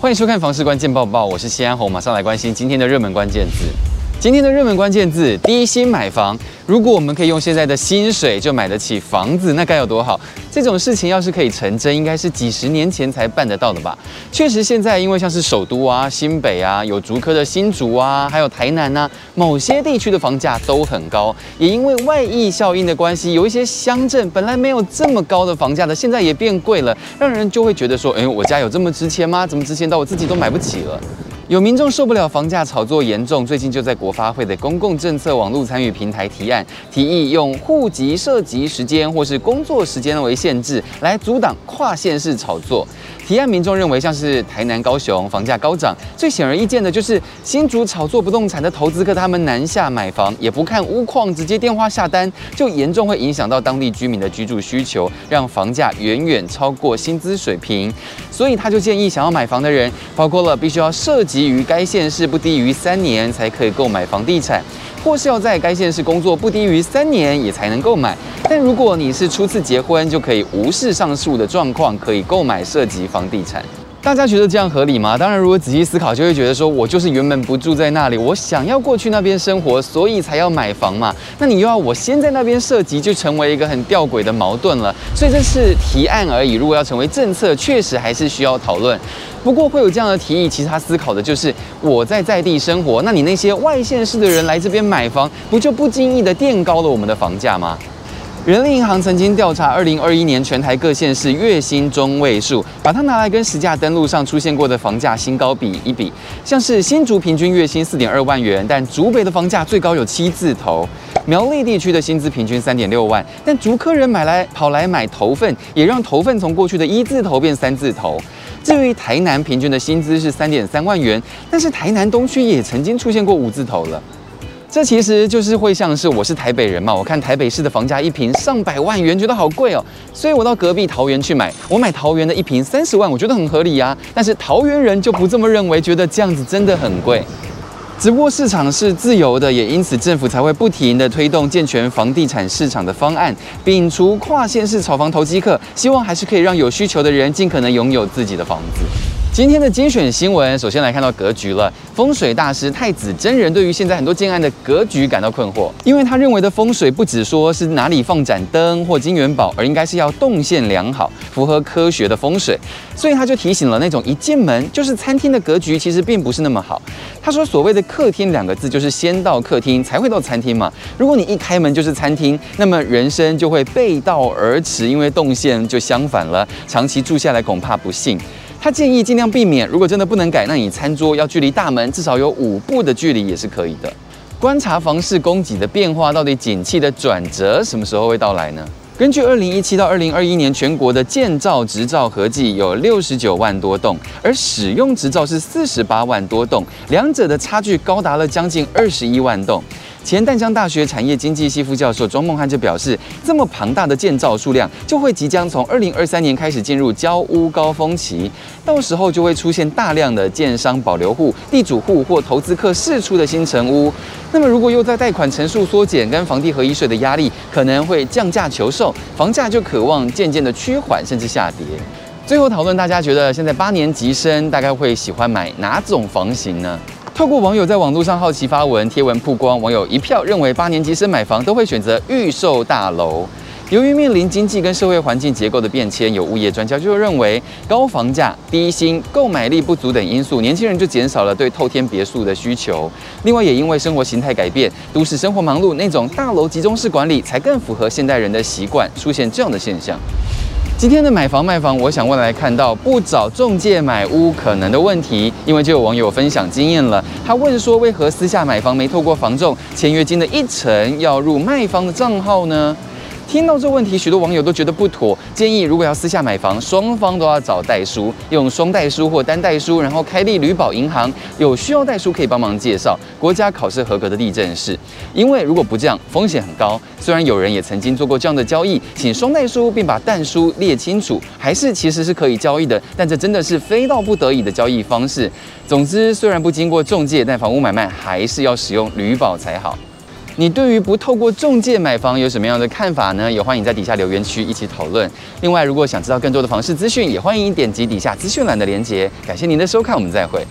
欢迎收看《房市关键报报》，我是西安红，马上来关心今天的热门关键字。今天的热门关键字：低薪买房。如果我们可以用现在的薪水就买得起房子，那该有多好？这种事情要是可以成真，应该是几十年前才办得到的吧？确实，现在因为像是首都啊、新北啊、有竹科的新竹啊，还有台南啊，某些地区的房价都很高。也因为外溢效应的关系，有一些乡镇本来没有这么高的房价的，现在也变贵了，让人就会觉得说：哎，我家有这么值钱吗？怎么值钱到我自己都买不起了？有民众受不了房价炒作严重，最近就在国发会的公共政策网络参与平台提案，提议用户籍涉及时间或是工作时间为限制，来阻挡跨县市炒作。提案民众认为，像是台南、高雄房价高涨，最显而易见的就是新竹炒作不动产的投资客，他们南下买房也不看屋况，直接电话下单，就严重会影响到当地居民的居住需求，让房价远远超过薪资水平。所以他就建议，想要买房的人，包括了必须要涉及于该县市不低于三年，才可以购买房地产。或是要在该县市工作不低于三年也才能购买，但如果你是初次结婚，就可以无视上述的状况，可以购买涉及房地产。大家觉得这样合理吗？当然，如果仔细思考，就会觉得说，我就是原本不住在那里，我想要过去那边生活，所以才要买房嘛。那你又要我先在那边设籍，就成为一个很吊诡的矛盾了。所以这是提案而已，如果要成为政策，确实还是需要讨论。不过会有这样的提议，其实他思考的就是我在在地生活，那你那些外县市的人来这边买房，不就不经意的垫高了我们的房价吗？人力银行曾经调查二零二一年全台各县市月薪中位数，把它拿来跟实价登录上出现过的房价新高比一比。像是新竹平均月薪四点二万元，但竹北的房价最高有七字头；苗栗地区的薪资平均三点六万，但竹科人买来跑来买头份，也让头份从过去的一字头变三字头。至于台南平均的薪资是三点三万元，但是台南东区也曾经出现过五字头了。这其实就是会像是我是台北人嘛，我看台北市的房价一平上百万元，觉得好贵哦，所以我到隔壁桃园去买，我买桃园的一平三十万，我觉得很合理呀。但是桃园人就不这么认为，觉得这样子真的很贵。只不过市场是自由的，也因此政府才会不停地推动健全房地产市场的方案，摒除跨县市炒房投机客，希望还是可以让有需求的人尽可能拥有自己的房子。今天的精选新闻，首先来看到格局了。风水大师太子真人对于现在很多建案的格局感到困惑，因为他认为的风水不只说是哪里放盏灯或金元宝，而应该是要动线良好，符合科学的风水。所以他就提醒了那种一进门就是餐厅的格局，其实并不是那么好。他说，所谓的客厅两个字，就是先到客厅才会到餐厅嘛。如果你一开门就是餐厅，那么人生就会背道而驰，因为动线就相反了，长期住下来恐怕不幸。他建议尽量避免，如果真的不能改，那你餐桌要距离大门至少有五步的距离也是可以的。观察房市供给的变化，到底景气的转折什么时候会到来呢？根据二零一七到二零二一年全国的建造执照合计有六十九万多栋，而使用执照是四十八万多栋，两者的差距高达了将近二十一万栋。前淡江大学产业经济系副教授庄梦汉就表示，这么庞大的建造数量，就会即将从二零二三年开始进入交屋高峰期，到时候就会出现大量的建商保留户、地主户或投资客释出的新成屋。那么，如果又在贷款成数缩减跟房地合一税的压力，可能会降价求售，房价就渴望渐渐的趋缓甚至下跌。最后讨论，大家觉得现在八年级生大概会喜欢买哪种房型呢？透过网友在网络上好奇发文，贴文曝光，网友一票认为八年级生买房都会选择预售大楼。由于面临经济跟社会环境结构的变迁，有物业专家就认为高房价、低薪、购买力不足等因素，年轻人就减少了对透天别墅的需求。另外，也因为生活形态改变，都市生活忙碌，那种大楼集中式管理才更符合现代人的习惯，出现这样的现象。今天的买房卖房，我想问来看到不找中介买屋可能的问题，因为就有网友分享经验了。他问说，为何私下买房没透过房仲签约金的一成要入卖方的账号呢？听到这问题，许多网友都觉得不妥，建议如果要私下买房，双方都要找代书，用双代书或单代书，然后开立旅保银行，有需要代书可以帮忙介绍国家考试合格的地政士。因为如果不这样，风险很高。虽然有人也曾经做过这样的交易，请双代书并把代书列清楚，还是其实是可以交易的，但这真的是非到不得已的交易方式。总之，虽然不经过中介，但房屋买卖还是要使用旅保才好。你对于不透过中介买房有什么样的看法呢？也欢迎在底下留言区一起讨论。另外，如果想知道更多的房市资讯，也欢迎点击底下资讯栏的链接。感谢您的收看，我们再会。